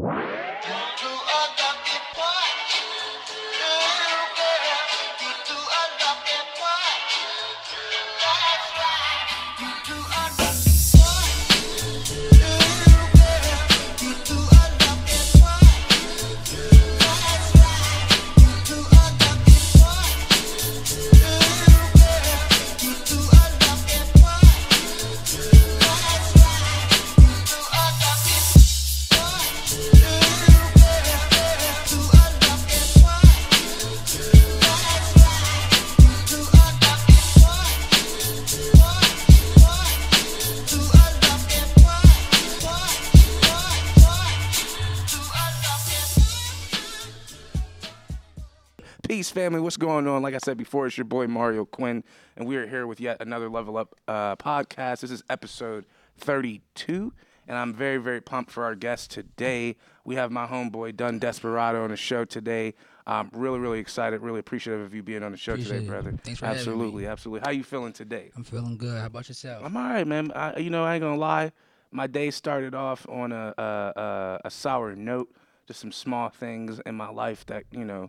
you Peace, family. What's going on? Like I said before, it's your boy Mario Quinn, and we are here with yet another Level Up uh, podcast. This is episode 32, and I'm very, very pumped for our guest today. We have my homeboy Dunn Desperado on the show today. I'm really, really excited, really appreciative of you being on the show Appreciate today, it. brother. Thanks for having me. absolutely, absolutely. How you feeling today? I'm feeling good. How about yourself? I'm all right, man. I, you know, I ain't gonna lie. My day started off on a a, a, a sour note. Just some small things in my life that you know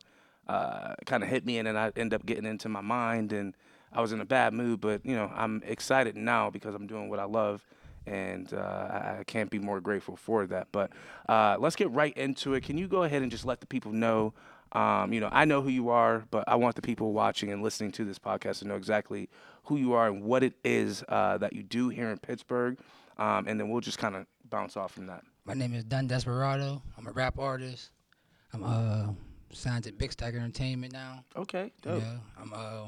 uh, kind of hit me, and then I end up getting into my mind, and I was in a bad mood. But you know, I'm excited now because I'm doing what I love, and uh, I, can't be more grateful for that. But uh, let's get right into it. Can you go ahead and just let the people know? Um, you know, I know who you are, but I want the people watching and listening to this podcast to know exactly who you are and what it is uh, that you do here in Pittsburgh. Um, and then we'll just kind of bounce off from that. My name is Dunn Desperado. I'm a rap artist. I'm uh signed to Big Stack Entertainment now. Okay, dope. Yeah. I'm uh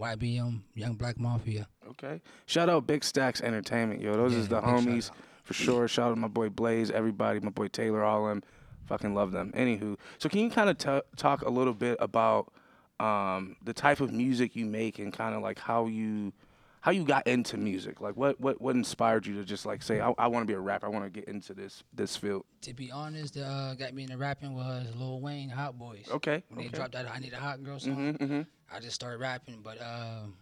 YBM Young Black Mafia. Okay. Shout out Big Stacks Entertainment, yo. Those Yeah, is the homies for sure. Shout out my boy Blaze, everybody, my boy Taylor, all them. Fucking love them. Anywho, so can you kind of t- talk a little bit about um, the type of music you make and kind of like how you how you got into music? Like what what what inspired you to just like say I, I want to be a rapper. I want to get into this this field. To be honest, uh, got me into rapping was Lil Wayne, Hot Boys. Okay. When they okay. dropped that I Need a Hot Girl song, Mm-hmm, mm-hmm. I just started rapping. But um,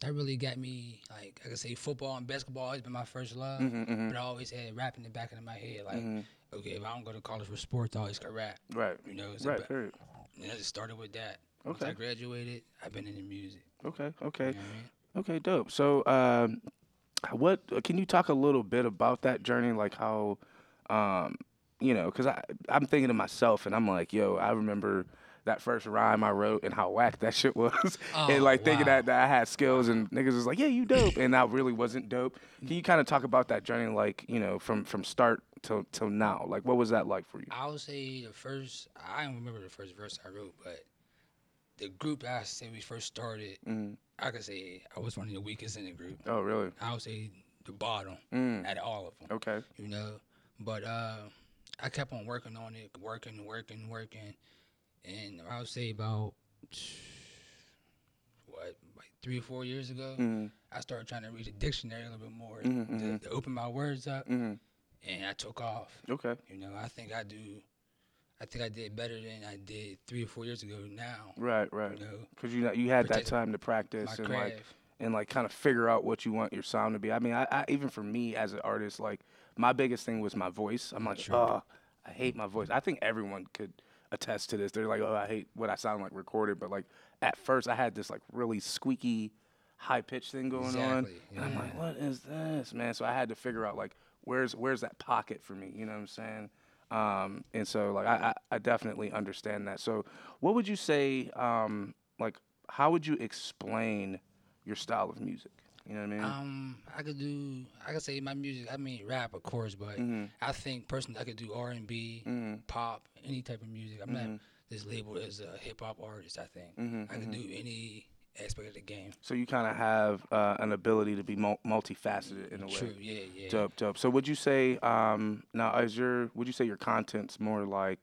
that really got me, like, I could say football and basketball always been my first love. Mhm, mhm. But I always had rap in the back of my head. Like, Mhm. okay, if I don't go to college for sports, I always could rap. Right. You know, a Right. Period. and I just started with that. Okay. Once I graduated, I've been into music. Okay. Okay. You know what I mean? Okay, dope. So, um, what can you talk a little bit about that journey, like how, um, you know, because I I'm thinking to myself, and I'm like, yo, I remember that first rhyme I wrote and how whack that shit was, and Oh, like thinking wow. that, that I had skills, and niggas was like, yeah, you dope, and I really wasn't dope. Can you kind of talk about that journey, like you know, from from start till till now, like what was that like for you? I would say the first, I don't remember the first verse I wrote, but the group I say we first started, Mm. I could say I was one of the weakest in the group. Oh, really? I would say the bottom Mm. out of all of them. Okay. you know. But uh, I kept on working on it, working, working, working, and I would say about what, like three or four years ago, Mm. I started trying to read the dictionary a little bit more Mhm, to, mhm. to open my words up, Mm. and I took off. Okay. You know, I think I do. I think I did better than I did three or four years ago now. Right. Right. Because You know, you you had that time to practice and craft. like and like kind of figure out what you want your sound to be. I mean, I, I even for me as an artist, like my biggest thing was my voice. I'm like, Sure. oh, I hate my voice. I think everyone could attest to this. They're like, oh, I hate what I sound like recorded. But like at first, I had this like really squeaky, high pitched thing going on, Exactly, and I'm like, what is this, man? So I had to figure out like where's where's that pocket for me. You know what I'm saying? Um, and so like I, I, I definitely understand that. So what would you say? Um, like how would you explain your style of music? You know what I mean? Um, I could do. I could say my music. I mean, rap, of course, but Mhm. I think personally, I could do R and B, Mhm. pop, any type of music. I'm Mhm. not this labeled as a hip hop artist. I think Mhm, I can mhm. do any aspect of the game. so you kind of have uh, an ability to be mul- multifaceted in a way. True. Yeah. Yeah. Dope, dope. So would you say um, now is your would you say your content's more like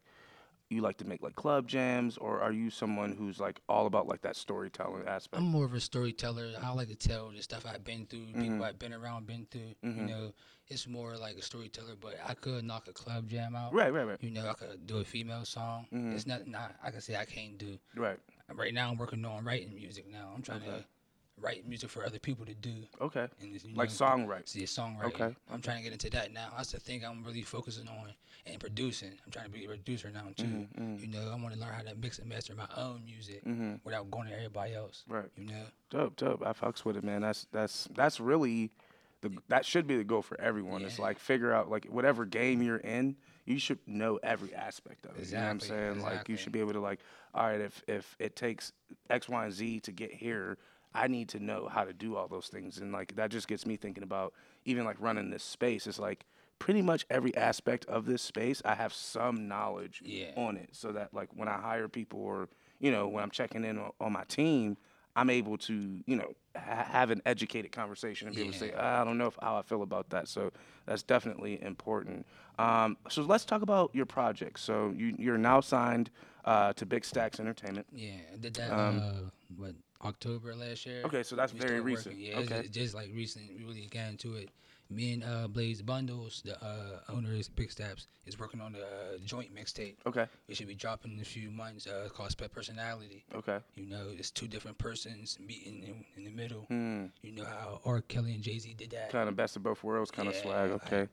you like to make like club jams, or are you someone who's like all about like that storytelling aspect? I'm more of a storyteller. I like to tell the stuff I've been through, Mhm. people I've been around, been through. Mhm. You know, it's more like a storyteller. But I could knock a club jam out. right, right, right, You know, I could do a female song. Mhm. It's nothing I, I can say I can't do. right. Right now, I'm working on writing music. Now I'm trying Okay. to write music for other people to do. Okay. And Like know, songwriting. See, songwriting. Okay, I'm trying to get into that now. That's the thing I'm really focusing on and producing. I'm trying to be a producer now too. Mm-hmm, You know, I want to learn how to mix and master my own music Mm-hmm. without going to everybody else. Right. You know. Dope, dope. I fucks with it, man. That's that's that's really the that should be the goal for everyone. It's like figure out like whatever game you're in, you should know every aspect of it. You know what I'm Exactly, saying? Like you should be able to like, all right, if if it takes X, Y, and Z to get here, I need to know how to do all those things. And like that just gets me thinking about even like running this space. It's like pretty much every aspect of this space, I have some knowledge Yeah. on it, so that like when I hire people or you know when I'm checking in on, on my team, I'm able to you know ha- have an educated conversation and be able to say I don't know if, how I feel about that. So that's definitely important. Um, so let's talk about your project. So you you're now signed uh, to Big Stacks Entertainment. Yeah, I did that. Um, uh, what October last year. Okay, so that's We very recent. working. Yeah, Okay. just, just like recent. We really got into it. Me and uh, Blaze Bundles, the uh, owner of Big Stacks, is working on the uh, joint mixtape. Okay. It should be dropping in a few months. Uh, called Split Personality. Okay. You know, it's two different persons meeting in, in the middle. Hmm. You know how R. Kelly and Jay Z did that. Kind of best of both worlds kind of Yeah, swag. like- Okay.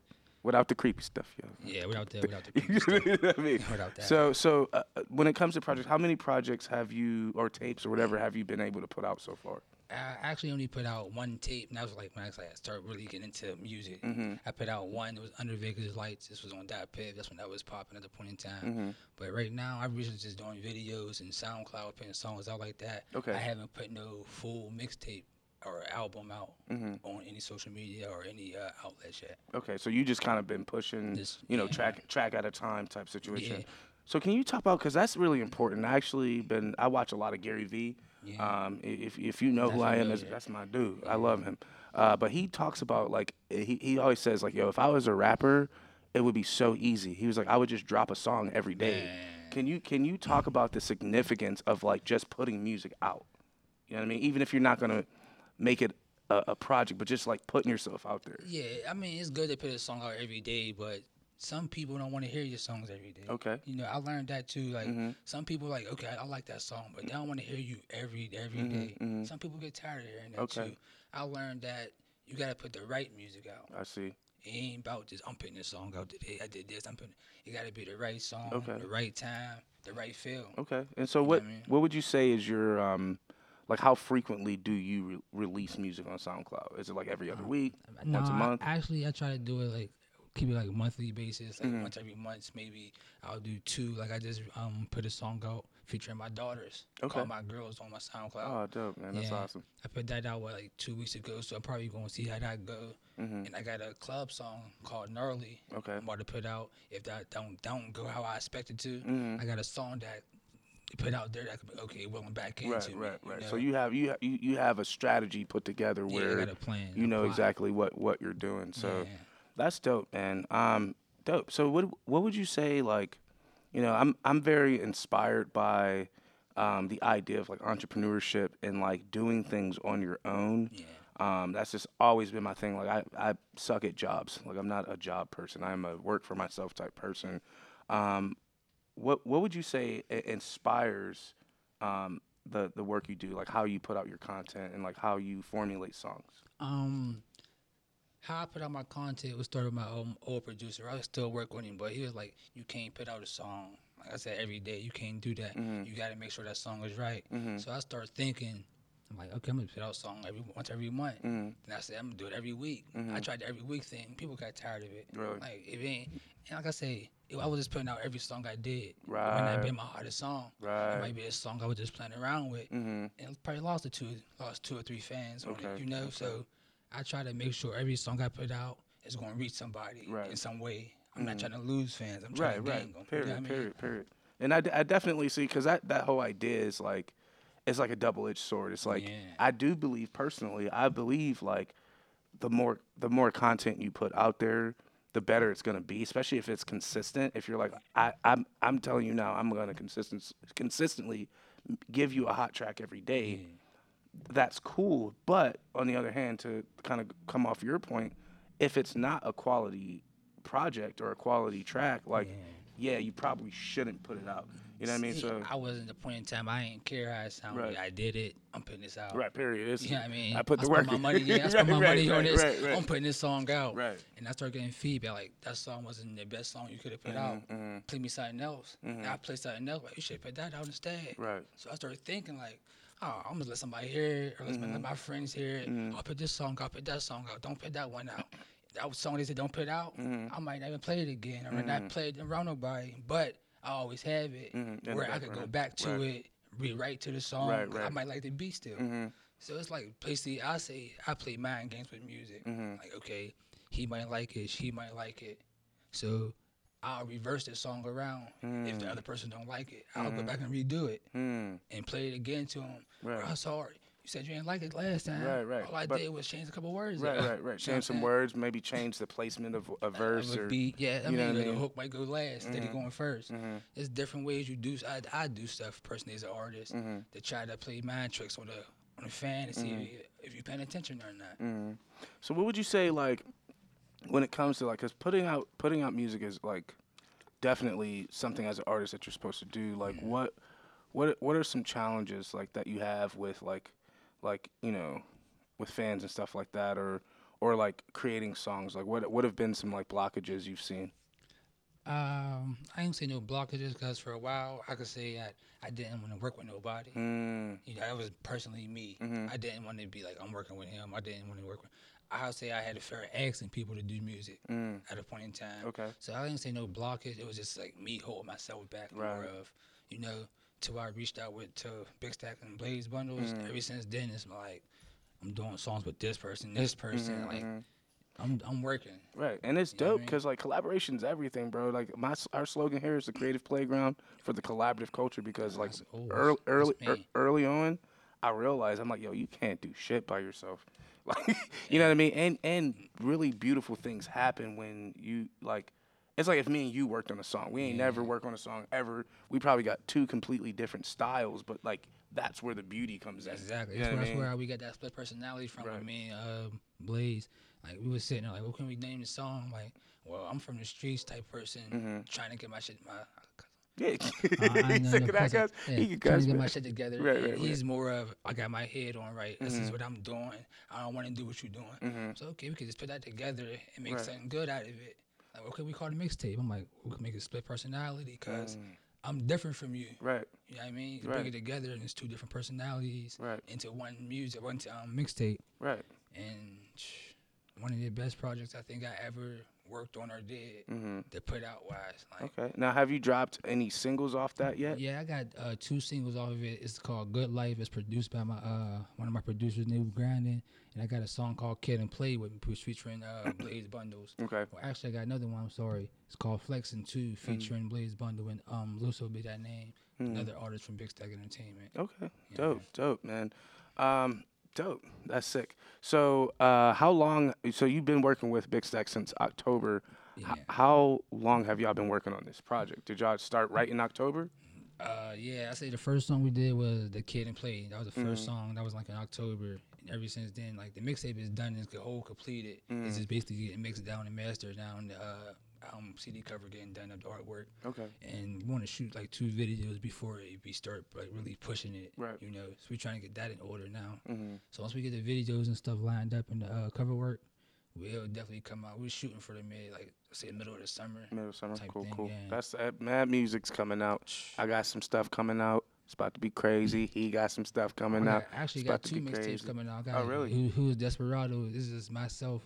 Without the creepy stuff, yo. Yeah, without that, without the you know stuff, what I mean? without that. So, so uh, when it comes to projects, how many projects have you, or tapes, or whatever, have you been able to put out so far? I actually only put out one tape, and that was like when I was, like, started really getting into music. Mm-hmm. I put out one. It was Under Vegas Lights. This was on DatPiff. That's when that was popping at the point in time. Mm-hmm. But right now, I'm really just doing videos and SoundCloud, putting songs out like that. Okay. I haven't put no full mixtape or album out Mm-hmm. on any social media or any uh, outlets yet. Okay, so you just kind of been pushing, Just- you know, yeah. track track at a time type situation. Yeah. So can you talk about because that's really important. I actually been I watch a lot of Gary Vee. Yeah. Um, if if you know who I am, that's, that's my dude. I love him. Uh, but he talks about like he he always says like yo, if I was a rapper, it would be so easy. He was like I would just drop a song every day. Man. Can you can you talk about the significance of like just putting music out? You know what I mean? Even if you're not gonna make it a, a project, but just like putting yourself out there. Yeah, I mean, it's good to put a song out every day, but some people don't want to hear your songs every day. Okay. You know, I learned that too. Like Mhm. some people like, okay, I like that song, but they don't want to hear you every every Mhm, day. mhm. Some people get tired of hearing that Okay. too. I learned that you gotta put the right music out. I see. It ain't about just I'm putting this song out today. I did this. I'm putting. It gotta be the right song, Okay. the right time, the right feel. Okay. And so what what I mean? what would you say is your um like how frequently do you re- release music on SoundCloud? Is it like every other week? No, Once a I- month? actually, I try to do it like keep it like a monthly basis, like Mhm. once every month. Maybe I'll do two. Like I just um put a song out featuring my daughters. Okay. My girls on my SoundCloud. Oh, dope, man. That's Yeah. awesome. I put that out what, like two weeks ago, so I'm probably gonna see how that go. Mhm. And I got a club song called Gnarly. Okay. I'm about to put out. If that don't don't go how I expected to, Mhm. I got a song that put out there that could be okay, rolling back into Right, right, right. know? So you have you you you have a strategy put together yeah, where got a plan. you know plot. exactly what what you're doing. So Yeah. That's dope, man. Um, dope. So what what would you say like, you know, I'm I'm very inspired by um, the idea of like entrepreneurship and like doing things on your own. Yeah. Um, that's just always been my thing. Like I, I suck at jobs. Like I'm not a job person. I'm a work for myself type person. Um, what what would you say inspires um, the the work you do? Like how you put out your content and like how you formulate songs. Um, how I put out my content was started with my own old producer. I was still work with him, but he was like, "You can't put out a song like I said every day. You can't do that. Mhm. You got to make sure that song is right." Mhm. So I started thinking, I'm like, "Okay, I'm gonna put out a song every once every month." Mhm. And I said, "I'm gonna do it every week." I Mhm. tried the every week thing. People got tired of it. Really? Like if it ain't, and like I say, if I was just putting out every song I did. It might Right. not be my hardest song. It Right. might be a song I was just playing around with Mm-hmm. and probably lost a two, lost two or three fans Okay, it, you know. okay. So I try to make sure every song I put out is going to reach somebody Right. in some way. I'm not trying to lose fans. I'm trying Right, to right. gain them. Period, you know what I mean? period, period. And I, d- I definitely see because that, that whole idea is like, it's like a double edged sword. It's like Yeah. I do believe personally, I believe like the more the more content you put out there, the better it's gonna be. Especially if it's consistent. If you're like, I, I'm I'm telling you now, I'm gonna consistent consistently give you a hot track every day. That's cool. But on the other hand, to kind of come off your point, if it's not a quality project or a quality track, like Yeah. yeah, you probably shouldn't put it out. You know what I mean? So I wasn't the point in time. I ain't care how it sounded. Right. I did it. I'm putting this out. right, period. It's, You know what I mean? I put the spent work my money. Yeah, I Right, spent my right, money on this. I'm putting this song out. Right. And I started getting feedback like that song wasn't the best song you could have put out. Mm-hmm. Play me something else. And I played something else. Like, you should have put that out instead. Right. So I started thinking like, oh, I'm gonna let somebody hear it, or let's Mm-hmm. my friends hear it. I'll put this song out, put that song out. Don't put that one out. That was song they said don't put out. Mm-hmm. I might not even play it again, or not play it around nobody. But I always have it Mhm, where I could go back to Right. it, rewrite to the song. Right, 'cause I might like the beat still. Mhm. So it's like basically I say I play mind games with music. Mm-hmm. Like okay, he might like it, she might like it. So I'll reverse the song around. If the other person don't like it, I'll go back and redo it Mm. and play it again to him. Right. I'm sorry. You said you didn't like it last time. Right, right. All I But- did was change a couple words. Right, right, right. You know what I'm Change some words, maybe change the placement of a verse or beat. Yeah, I you know mean, what I the mean? hook might go last, instead of going 1st Mhm. There's different ways you do. I, I do stuff personally as an artist Mm-hmm. to try to play mind tricks on the on the fan to see Mm-hmm. if, if you're paying attention or not. Mm. So what would you say like when it comes to like cuz putting out putting out music is like definitely something as an artist that you're supposed to do. Like what what what are some challenges like that you have with like like, you know, with fans and stuff like that or or like creating songs? Like what what have been some like blockages you've seen? Um, I ain't say no blockages because for a while I could say that I didn't want to work with nobody. Mm. You know, that was personally me. Mm-hmm. I didn't want to be like I'm working with him. I didn't want to work with. I would say I had a of asking people to do music Mm. at a point in time. Okay. So I didn't say no blockage. It was just like me holding myself back more of, you know, till I reached out with to Big Stack and Blaze Bundles. Mm. Ever since then, it's like I'm doing songs with this person, this person. Mm-hmm, Like I'm I'm working. Right, and it's You know what I dope mean? because like collaboration's everything, bro. Like my our slogan here is the creative playground for the collaborative culture because like oh, early early me. early on, I realized I'm like, yo, you can't do shit by yourself. Like, you know what I mean? And and really beautiful things happen when you like. It's like if me and you worked on a song. We ain't never worked on a song ever. We probably got two completely different styles, but like that's where the beauty comes in. Exactly. You That's, where, that's where we got that split personality from. Right. With me and uh, Blaze. Like we was sitting there like, what can we name the song? Like, well, I'm from the streets type person, Mm-hmm. trying to get my shit. My Yeah, I ain't Sick no of that. Yeah, He can trying to get my shit together. Right, right, right. He's more of I got my head on right. This Mm-hmm. is what I'm doing. I don't want to do what you're doing. So okay, we can just put that together and make Right. something good out of it. Like okay, we call it a mixtape. I'm like, we can make a split personality because Mm. I'm different from you. right. You know what I mean? You Right. Bring it together and it's two different personalities Right. into one music, one um, mixtape, Right. and one of the best projects I think I ever worked on or did Mm-hmm. to put out wise. Like, Okay. Now, have you dropped any singles off that yet? Yeah, I got uh, two singles off of it. It's called Good Life. It's produced by my uh, one of my producers, Neil Grinding, and I got a song called Kid and Play with which featuring uh, Blaze Bundles. Okay. Well, actually, I got another one. I'm sorry. It's called Flexing Two, featuring Blaze Bundle and um, Lusso be that name. Another artist from Big Stack Entertainment. Okay. Dope. Dope, man. Um, dope. That's sick. So, uh, how long? So you've been working with Big Stack since October. H- how long have y'all been working on this project? Did y'all start right in October? Uh, yeah, I say the first song we did was the Kid and Play. That was the 1st song. That was like in October. And ever since then, like the mixtape is done. It's whole completed. It's just basically getting mixed down and mastered down. Uh, album CD cover getting done up the artwork. Okay. And we want to shoot like two videos before we start like really pushing it. Right. You know, so we're trying to get that in order now. Mm-hmm. So once we get the videos and stuff lined up and the uh, cover work, we'll definitely come out. We're shooting for the mid, like say middle of the summer. Middle of summer. Cool. thing, cool. yeah. That's uh, mad music's coming out. I got some stuff coming out. It's about to be crazy. He got some stuff coming out. I actually It's got two mixtapes coming out. I Oh, really? Who, who is Desperado? This is myself.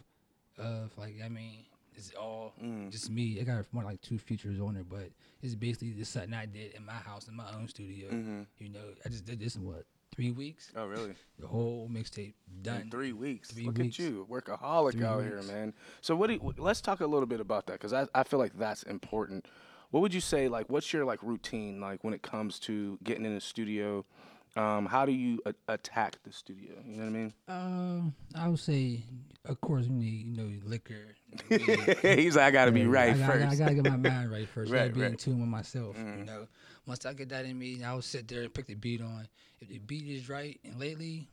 Of like, I mean, it's all Mm. just me. I got more like two features on it, but it's basically just something I did in my house in my own studio. Mm-hmm. You know, I just did this in what three weeks. Oh, really? The whole mixtape done. In three weeks. Three Look weeks. at you, workaholic Three out here, man. So what? Do you, let's talk a little bit about that because I, I feel like that's important. What would you say? Like, what's your like routine like when it comes to getting in the studio? Um, how do you a- attack the studio? You know what I mean? Um, I would say, of course, you need you know liquor. He's like, I gotta be right I, gotta- first. I, gotta get my mind right first. Right, Right, be right. Mm-hmm. in tune with myself. You know, once I get that in me, I'll sit there and pick the beat on. If the beat is right, and lately,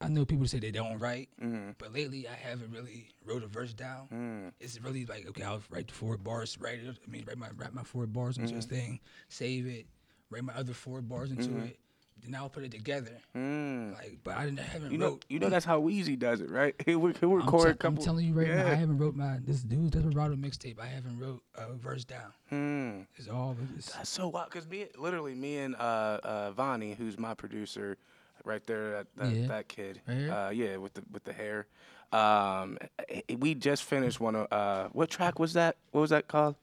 I know people say they don't write, Mm-hmm. but lately I haven't really wrote a verse down. Mm. It's really like okay, I'll write the four bars, write it. I mean, write my write my four bars into Mm-hmm. this thing, save it, write my other four bars into it. Then I'll put it together. Mm. Like, but I didn't I haven't You know, wrote. you know that's how Weezy does it, right? He'll, he'll I'm, record te- a I'm telling you right now, I haven't wrote my this dude this Roberto mixtape. I haven't wrote a verse down. Mm. It's all it's, That's so wild, cause me, literally, me and uh, uh, Vonnie, who's my producer, right there, that that, Yeah. that kid, Right uh, yeah, with the with the hair. Um, eh, eh, we just finished one of uh, what track was that? What was that called?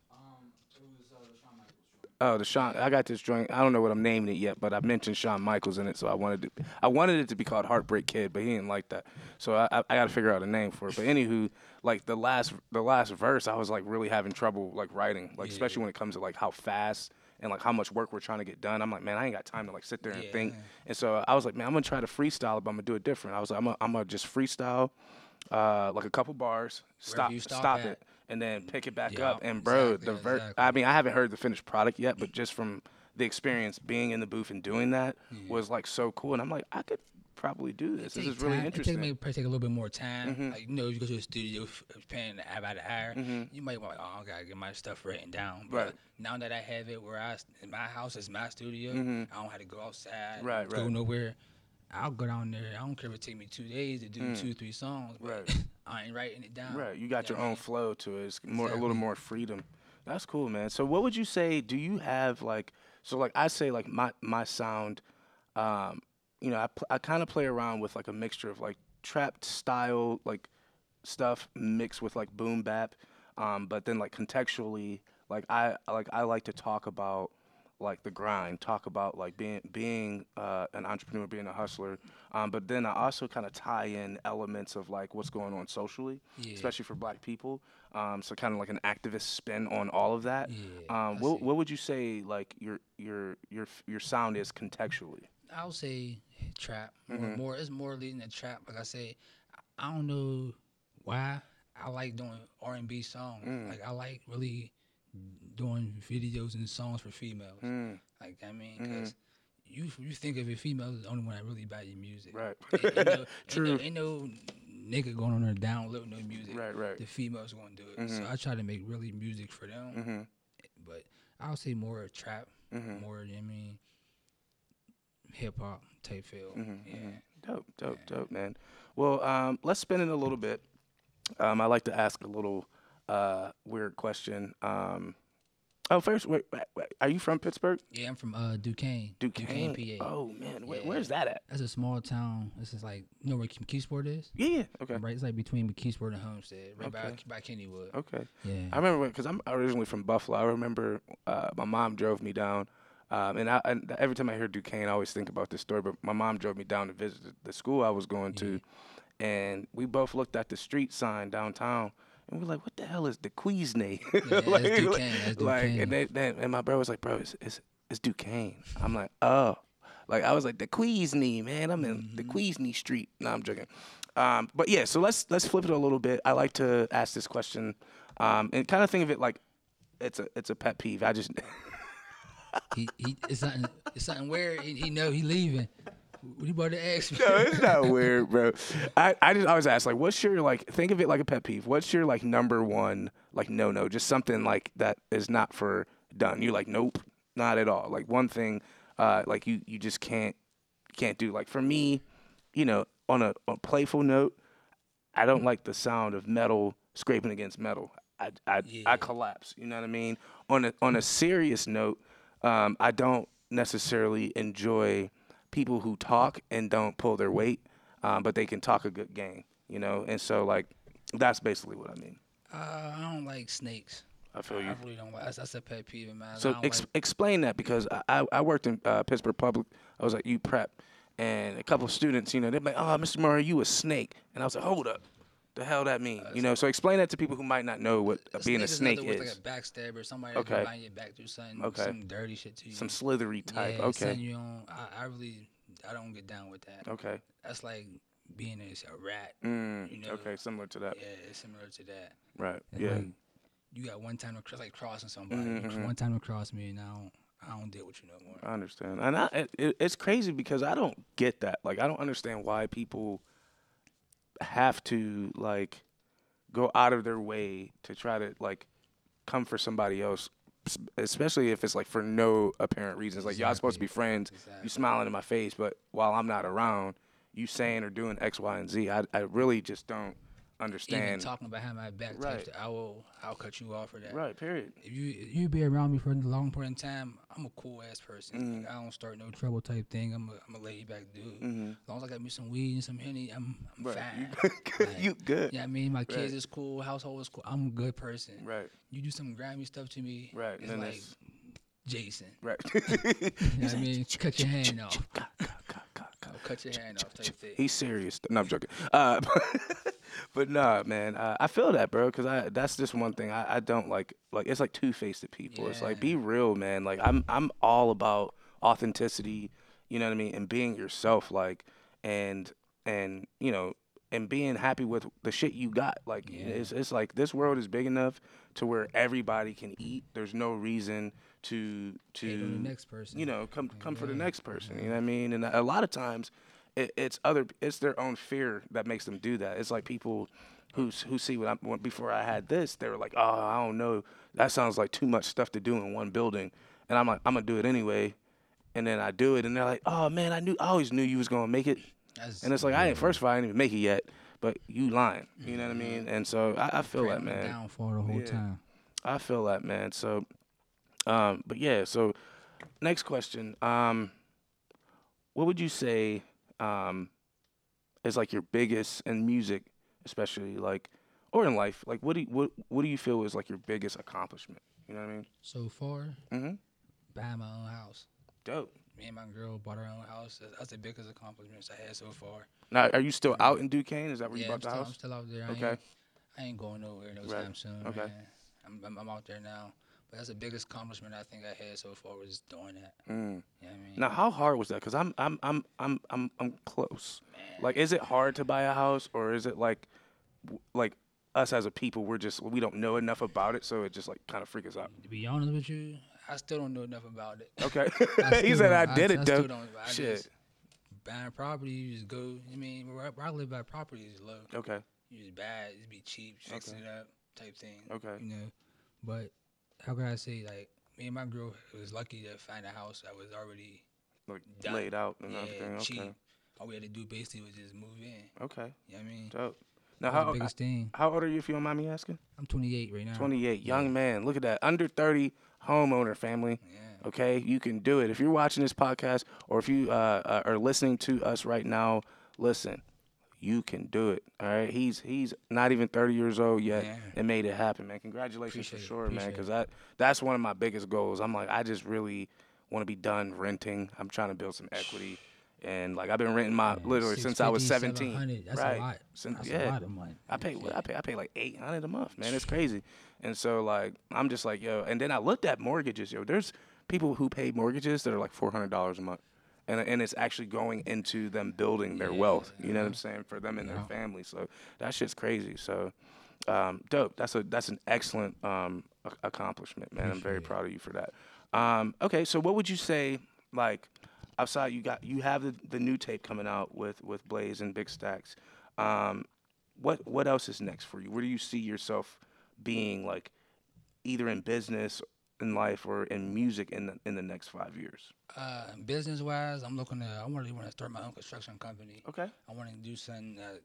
Oh, the Sean. I got this joint. I don't know what I'm naming it yet, but I mentioned Shawn Michaels in it, so I wanted to. I wanted it to be called Heartbreak Kid, but he didn't like that. So I, I, I got to figure out a name for it. But anywho, like the last the last verse, I was like really having trouble like writing, like especially when it comes to like how fast and like how much work we're trying to get done. I'm like, man, I ain't got time to like sit there and Yeah. think. And so I was like, man, I'm gonna try to freestyle, but I'm gonna do it different. I was like, I'm gonna, I'm gonna just freestyle, uh, like a couple bars, stop, stop stop it, and then pick it back up. And bro, exactly, the ver- exactly. I mean, I haven't heard the finished product yet, but just from the experience being in the booth and doing that was like so cool. And I'm like, I could probably do this. This is really time. interesting. It may probably take a little bit more time. Mhm. Like you know, you go to the studio, paying about an hour. Mhm. You might want, oh, I gotta get my stuff written down. But Right. now that I have it where I, in my house is my studio, Mhm. I don't have to go outside, Right, go right. nowhere. I'll go down there. I don't care if it take me two days to do Mm. two, three songs. But Right. I ain't writing it down. Right, you got You your own mean? flow to it. It's more a little more freedom. That's cool, man. So what would you say? Do you have like so like I say like my my sound, um, you know I pl- I kind of play around with like a mixture of like trap style like stuff mixed with like boom bap, um, but then like contextually like I like I like to talk about like the grind, talk about like being being uh, an entrepreneur, being a hustler. Um, but then I also kind of tie in elements of like what's going on socially, Yeah. especially for Black people. Um, so kind of like an activist spin on all of that. Yeah, Um, what, what would you say like your your your your sound is contextually? I'll say trap. More, Mhm. more it's more leading to trap. Like I say, I don't know why I like doing R and B songs. Mm. Like I like really doing videos and songs for females. Mm, Like I mean, because you you think of a female as the only one that really buy your music. right. Ain't, ain't no, True. Ain't no, ain't no nigga going on there downloading no music. Right. Right. The females gonna do it. So Mhm. I try to make really music for them. Mm-hmm. But I'll say more trap, Mm-hmm. more I mean hip hop type feel. Mhm, Yeah. mhm. Dope, dope, dope, man. Well, um, let's spin it a little bit. Um, I like to ask a little uh, weird question. Um, oh, first, wait, wait, wait, are you from Pittsburgh? Yeah, I'm from uh, Duquesne. Duquesne. PA. Oh man, where, Yeah. where's that at? That's a small town. This is like you know where McKeesport is? Yeah, yeah. Okay, Right, it's like between McKeesport and Homestead, right Okay. by by Kennywood. okay. Yeah. I remember because I'm originally from Buffalo. I remember uh, my mom drove me down, um, and, I, and every time I hear Duquesne, I always think about this story. But my mom drove me down to visit the- the school I was going to, and we both looked at the street sign downtown, and we're like, "What the hell is the Queasney?" Yeah, that's Duquesne. Like, Duquesne. and then, then and my brother was like, "Bro, it's it's, it's Duquesne." I'm like, "Oh." Like I was like the Queasney, man. I'm in the Mm-hmm. Queasney Street. No, I'm joking. Um, but yeah, so let's let's flip it a little bit. I like to ask this question, um, and kind of think of it like it's a it's a pet peeve. I just he, he it's something it's something weird. He, he know he leaving. What you about to ask me? no, it's not weird, bro. I, I just always ask like, what's your like? Think of it like a pet peeve. What's your like number one like no no? Just something like that is not for done. You're like nope, not at all. Like one thing, uh, like you you just can't can't do. Like for me, you know, on a, on a playful note, I don't like the sound of metal scraping against metal. I I, I collapse. You know what I mean? On a on a serious note, um, I don't necessarily enjoy people who talk and don't pull their weight, um, but they can talk a good game. You know, and so like that's basically what I mean. Uh, I don't like snakes. I feel you. I really don't like. That's, that's a pet peeve of mine. So ex- like, explain that because I, I, I worked in uh, Pittsburgh Public. I was at U Prep, and a couple of students, you know, they're like, "Oh, Mr. Murray, you a snake?" And I was like, "Hold up, the hell that mean?" you know. So explain that to people who might not know what uh, being a snake is. like a backstabber, somebody Okay. behind your back do something, Okay. some dirty shit to you. Some slithery type. Yeah, okay. you on. I, I really, I don't get down with that. Okay. That's like being a, a rat. Mm, You know, okay. Similar to that. Yeah, it's similar to that. Right. It's Yeah. like, you got one time to like crossing somebody. Mhm, mhm. One time to cross me, and I don't, I don't deal with you no more. I understand, and I, it, it's crazy because I don't get that. Like, I don't understand why people have to like go out of their way to try to like come for somebody else, especially if it's like for no apparent reasons. Like, y'all supposed to be friends. You smiling in my face, but while I'm not around, you saying or doing X, Y, and Z. I, I really just don't Even understand. talking behind my back, Right. I will, I'll cut you off for that. Right. Period. If you if you be around me for a long point in time, I'm a cool ass person. Mm. Like, I don't start no trouble type thing. I'm a I'm a laid back dude. Mm-hmm. As long as I got me some weed and some henny, I'm I'm Right. fine. You good. Like, you good. Yeah, I mean, my kids Right. is cool, household is cool. I'm a good person. Right. You do some grimy stuff to me, Right. It's then like Jason. right. You know what I mean? Cut your hand off. I'll cut your hand off type thing. He's serious. No, I'm joking. Uh, but nah, man, uh, I feel that, bro, because I that's just one thing I, I don't like. Like it's like two faced people. It's like be real, man. Like I'm I'm all about authenticity. You know what I mean, and being yourself. Like and and you know and being happy with the shit you got. Like Yeah. it's it's like this world is big enough to where everybody can eat. There's no reason to to the next person. you know, come come for the next person. You know what I mean? And a lot of times, it, it's other, it's their own fear that makes them do that. It's like people who who see what I before I had this, they were like, oh, I don't know, that sounds like too much stuff to do in one building, and I'm like, I'm gonna do it anyway, and then I do it, and they're like, oh man, I knew, I always knew you was gonna make it, That's, and it's like I ain't first of all, I didn't even make it yet, but you lying, you know what I mm-hmm. mean? And so I, I feel that, for man. Downfall the whole Yeah. time. I feel that, man. So, um, but yeah. So, next question. Um, what would you say um, is like your biggest in music, especially like, or in life? Like, what do you, what what do you feel is like your biggest accomplishment? You know what I mean? So far, Mm-hmm. buying my own house. Dope. Me and my girl bought our own house. That's- the biggest accomplishments I had so far. Now, are you still out in Duquesne? Is that where yeah, you I'm bought the still, I'm still out there. I Okay. Ain't, I ain't going nowhere no Right. time soon. Okay. Man. I'm, I'm I'm out there now. But that's the biggest accomplishment I think I had so far was doing that. Mm. You know what I mean? Now, how hard was that? Cause I'm I'm I'm I'm I'm I'm close. Like, is it hard to buy a house, or is it like, like us as a people, we're just we don't know enough about it, so it just like kind of freaks us out. To be honest with you, I still don't know enough about it. Okay, I he said I did it still though. don't- I Shit. just- buying property, you just go. I mean, where I, where I live by property is low. Okay, You just buy it, just be cheap, fix Okay. it up, type thing. Okay. You know, but how can I say like me and my girl was lucky to find a house that was already like Done. laid out and yeah, everything. cheap. Okay, All we had to do basically was just move in. okay, You know what I mean? dope. Now, how the biggest thing. how old are you, if you don't mind me asking? I'm 28 right now. 28, young man. Look at that, under 30 homeowner family. Yeah. Okay, you can do it. If you're watching this podcast or if you uh, uh, are listening to us right now, listen, you can do it. All right, he's he's not even 30 years old yet Yeah. and made it happen, man. Congratulations Appreciate for sure, man. Because that that's one of my biggest goals. I'm like, I just really want to be done renting. I'm trying to build some equity. And like I've been renting my Man, literally since I was 17. 700, That's right. a lot. Since- That's yeah. a lot of money. I pay what I pay I pay like eight hundred a month, man. It's crazy. And so like I'm just like, yo, and then I looked at mortgages, yo. There's people who pay mortgages that are like four hundred dollars a month. And, and it's actually going into them building their wealth. You know what I'm saying? For them and their Yeah. family. So that shit's crazy. So um, dope. That's a that's an excellent um, a- accomplishment, man. I'm very it. proud of you for that. Um, okay, so what would you say like outside you got you have the, the new tape coming out with with Blaze and Big Stacks. Um, what what else is next for you? Where do you see yourself being like either in business in life or in music in the in the next five years? Uh, business wise, I'm looking to. I really want to start my own construction company. Okay. I want to do something that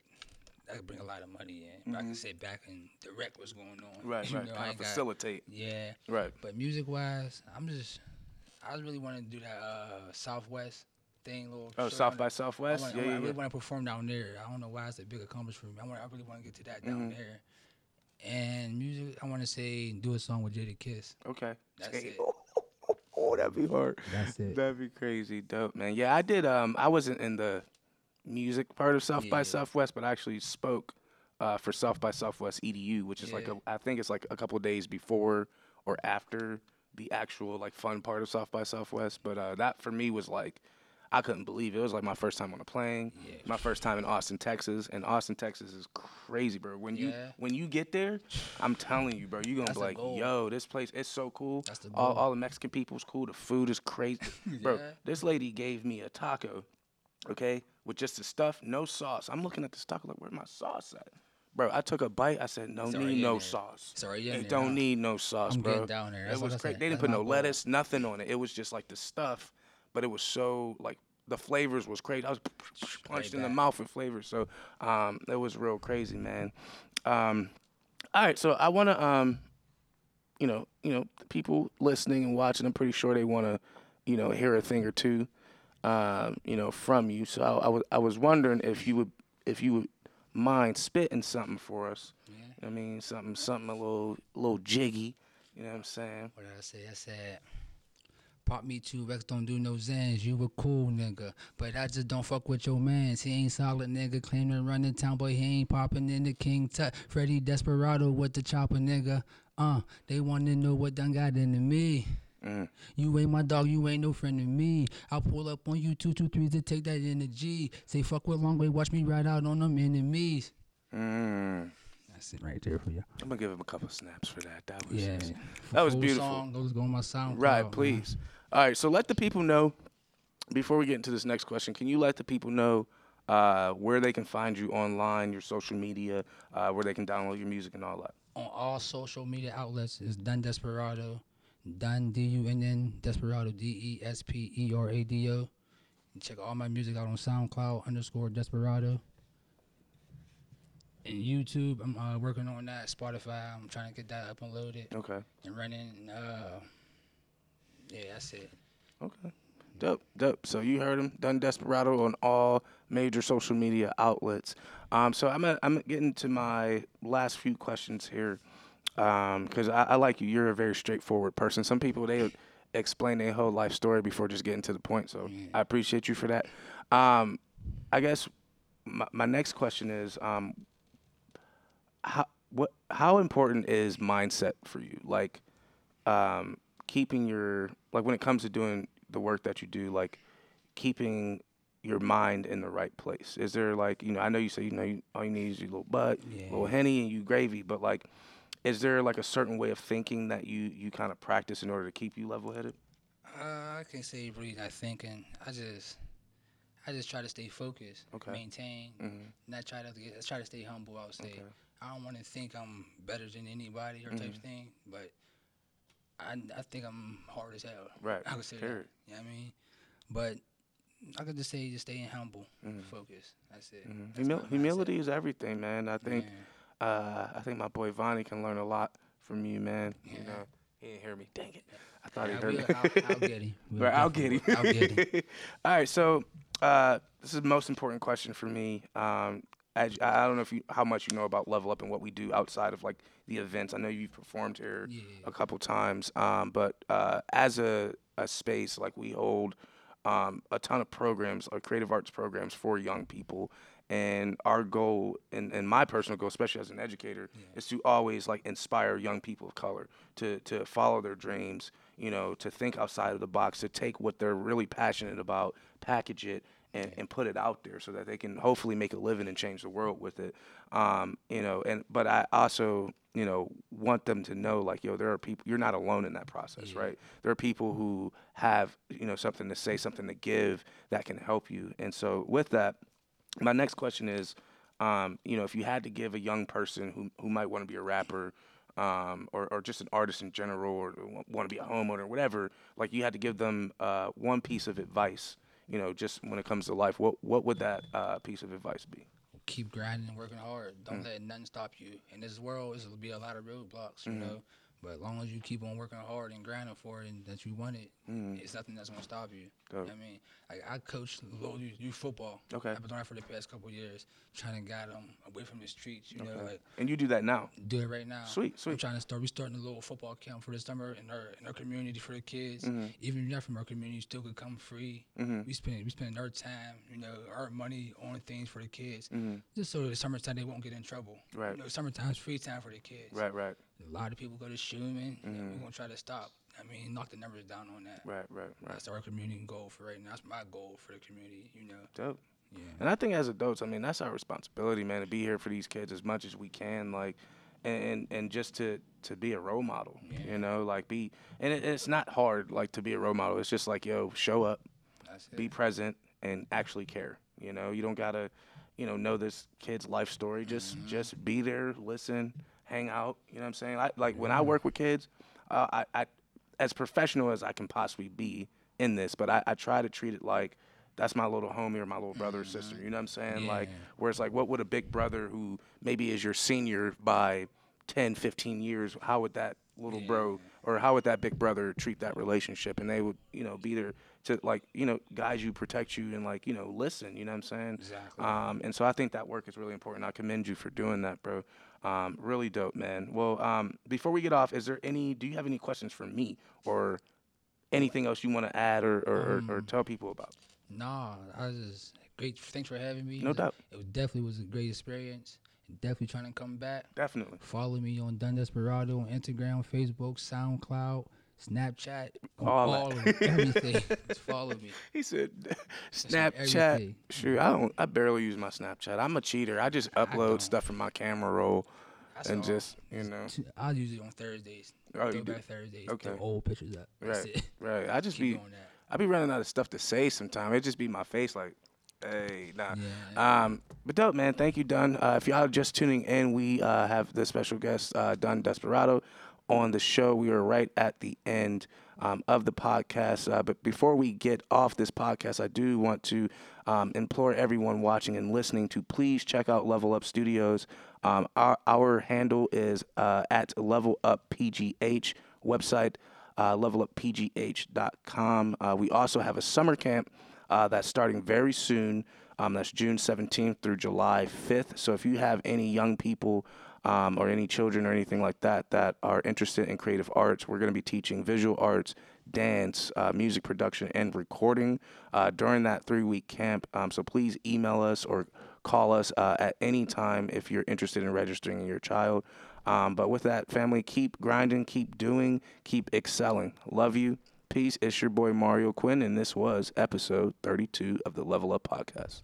that could bring a lot of money in. Where I can sit back and direct what's going on. Mm-hmm. Right, You right. know, I kind of ain't got- facilitate. yeah, Right. but music wise, I'm just. I really want to do that uh, Southwest thing, little. Oh, South by I, Southwest. wanna, yeah, I, yeah, wanna- I really yeah. want to perform down there. I don't know why it's a big accomplishment for me. I want. I really want to get to that down Mhm. there. And music, I want to say do a song with Jadakiss. Okay. That's Hey, it. Oh, that'd be hard. That's it. That'd be crazy, dope, man. Yeah, I did. Um, I wasn't in the music part of South by Southwest, but I actually spoke uh, for South by Southwest EDU, which is like Yeah. a, I think it's like a couple of days before or after the actual like fun part of South by Southwest. But uh, that for me was like, I couldn't believe it. It was like my first time on a plane, Yeah. my first time in Austin, Texas, and Austin, Texas is crazy, bro. When you Yeah. when you get there, I'm telling you, bro, you're gonna That's be like, yo, this place is so cool. That's the all, all the Mexican people's cool. The food is crazy, bro. Yeah. This lady gave me a taco, okay, with just the stuff, no sauce. I'm looking at this taco like, where my sauce at? Bro, I took a bite. I said, no It's need no there. sauce. Sorry, It don't need no sauce, I'm bro. down there. It was crazy. They didn't That's put no lettuce, nothing on it. It was just like the stuff, but it was so like the flavors was crazy. I was punched in the mouth with flavors, so um, it was real crazy, man. Um, all right, so I want to, um, you know, you know, the people listening and watching. I'm pretty sure they want to, you know, hear a thing or two, um, you know, from you. So I, I was I was wondering if you would if you would mind spitting something for us. Yeah. I mean, something something a little little jiggy. You know what I'm saying? What did I say? I said, Pop me two Rex don't do no zans. You a cool nigga, but I just don't fuck with your mans. He ain't solid nigga. Claim to run the town, but he ain't popping in the King Tut. Freddy Desperado with the chopper nigga. Uh, they wanna know what done got into me. Mm. You ain't my dog, you ain't no friend of me. I'll pull up on you two two threes to take that energy. Say fuck with long way, watch me ride out on them enemies. Mm. That's right there for you. I'm gonna give him a couple snaps for that. That was Yeah, that was beautiful. Song, those go on my SoundCloud. Right, man. please. All right, so let the people know before we get into this next question. Can you let the people know uh, where they can find you online, your social media, uh, where they can download your music and all that? on all social media outlets is Dunn Desperado, Dunn D U N N Desperado D E S P E R A D O. Check all my music out on SoundCloud underscore Desperado. And YouTube, I'm uh, working on that. Spotify, I'm trying to get that up and loaded Okay. and running. Uh, yeah, that's it. Okay. Dope, dope. So you heard him, Dunn Desperado on all major social media outlets. Um, so I'm gonna, I'm getting to my last few questions here, because I, I like you. You're a very straightforward person. Some people they explain their whole life story before just getting to the point. So I appreciate you for that. Um, I guess my, my next question is, um, how what how important is mindset for you? Like, um, keeping your like when it comes to doing the work that you do, like keeping your mind in the right place. Is there like you know I know you say you know you, all you need is your little butt, little henny, and you gravy, but like, is there like a certain way of thinking that you you kind of practice in order to keep you level headed? Uh, I can't say really not thinking. I just, I just try to stay focused, Okay. maintain, Mm-hmm. not try to get, I try to stay humble. I would say. Okay. I don't want to think I'm better than anybody or type Mm-hmm. of thing, but I, I think I'm hard as hell. Right. I could say Period. that. You know what I mean? But I could just say just staying humble, focused. That's it. Mhm. That's Humil- humility is everything, man. I think Yeah. uh, I think my boy Vonnie can learn a lot from you, man. You know, he didn't hear me. Dang it! I thought he heard we'll- me. I'll, I'll get him. We'll Right, I'll get him. I'll get him. All right, so uh, this is the most important question for me. Um, as, I don't know if you how much you know about Level Up and what we do outside of like the events. I know you've performed here Yeah. a couple times, um, but uh, as a, a space like we hold um, a ton of programs, or creative arts programs for young people. And our goal, and, and my personal goal, especially as an educator, is to always like inspire young people of color to to follow their dreams. You know, to think outside of the box, to take what they're really passionate about, package it, and, and put it out there so that they can hopefully make a living and change the world with it. Um, you know, and but I also you know want them to know like yo, there are people you're not alone in that process, right? There are people who have you know something to say, something to give that can help you. And so with that, my next question is, um, you know, if you had to give a young person who who might want to be a rapper. Um, or, or just an artist in general, or want to be a homeowner, or whatever. Like you had to give them uh, one piece of advice you know, just when it comes to life, what what would that uh, piece of advice be? keep grinding and working hard. Mm. Don't let nothing stop you. In this world, there'll be a lot of roadblocks, you Mm-hmm. know. But as long as you keep on working hard and grinding for it and that you want it, it's nothing that's gonna stop you. Mm. Dope. I mean, like I coach little youth, youth football. Okay. I've been doing that for the past couple of years, trying to guide them away from the streets. You know, like And you do that now. do it right now. Sweet, sweet. I'm trying to start. We starting a little football camp for the summer in our in our community for the kids. Mm-hmm. Even if you're not from our community, you still could come free. We spend we spend our time, you know, our money on things for the kids, just so the summertime they won't get in trouble. Mm-hmm. Right. You know, summertime's free time for the kids. Right, right. A lot of people go to Shuman. Mm-hmm. we're gonna try to stop. I mean, knock the numbers down on that. Right, right, right. That's our community goal for right now. That's my goal for the community. You know. Dope. Yeah. And I think as adults, I mean, that's our responsibility, man, to be here for these kids as much as we can, like, and and, and just to to be a role model, Yeah. you know, like be, and it, it's not hard, like to be a role model. It's just like, yo, show up, That's it. be present, and actually care. You know, you don't gotta, you know, know this kid's life story. Just Mm-hmm. just be there, listen, hang out. You know what I'm saying? I, like when I work with kids, uh, I, I as professional as I can possibly be in this, but I, I try to treat it like that's my little homie or my little brother or sister. You know what I'm saying? Like Yeah. where it's like, what would a big brother who maybe is your senior by 10, 15 years, how would that little bro or how would that big brother treat that relationship? And they would, you know, be there to like, you know, guide you, protect you, and like, you know, listen. You know what I'm saying? Exactly. Um, and so I think that work is really important. I commend you for doing that, bro. Um, really dope, man. Well, um, before we get off, is there any? Do you have any questions for me or anything else you want to add or or, or, Um, or tell people about? Nah, I was just great. Thanks for having me. No It- doubt. It was definitely was a great experience. Definitely trying to come back. Definitely. Follow me on Dunn Desperado on Instagram, Facebook, SoundCloud, Snapchat, on All all, of everything. Just follow me. He said, Snapchat. Shoot, I don't. I barely use my Snapchat. I'm a cheater. I just upload don't. stuff from my camera roll and just, you know, I use it on Thursdays. Oh, you do? Thursdays. Okay. Old pictures up. That's right, it. right. I just Keep be. I be running out of stuff to say sometimes. It just be my face like, hey, nah. Yeah. Um, but dope, man. Thank you, Dunn. Uh, if y'all are just tuning in, we uh, have the special guest, uh, Dunn Desperado, on the show. We are right at the end um, of the podcast. Uh, but before we get off this podcast, I do want to um, implore everyone watching and listening to please check out Level Up Studios. Um, our, our handle is uh, at Level Up PGH website uh, leveluppgh.com. Uh, we also have a summer camp uh, that's starting very soon. Um, that's June 17th through July 5th. So if you have any young people um, or any children or anything like that that are interested in creative arts, we're going to be teaching visual arts, dance, uh, music production, and recording uh, during that three week camp. Um, so please email us or call us uh, at any time if you're interested in registering your child. Um, but with that, family, keep grinding, keep doing, keep excelling. Love you. Peace. It's your boy Mario Quinn, and this was episode 32 of the Level Up Podcast.